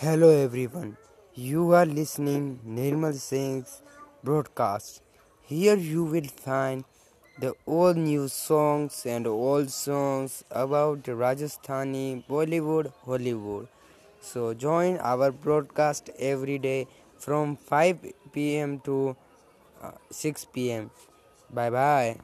Hello everyone. You are listening Nirmal Singh's broadcast. Here you will find the old new songs and old songs about Rajasthani, Bollywood, Hollywood. So join our broadcast every day from 5 pm to uh, 6 pm. Bye bye.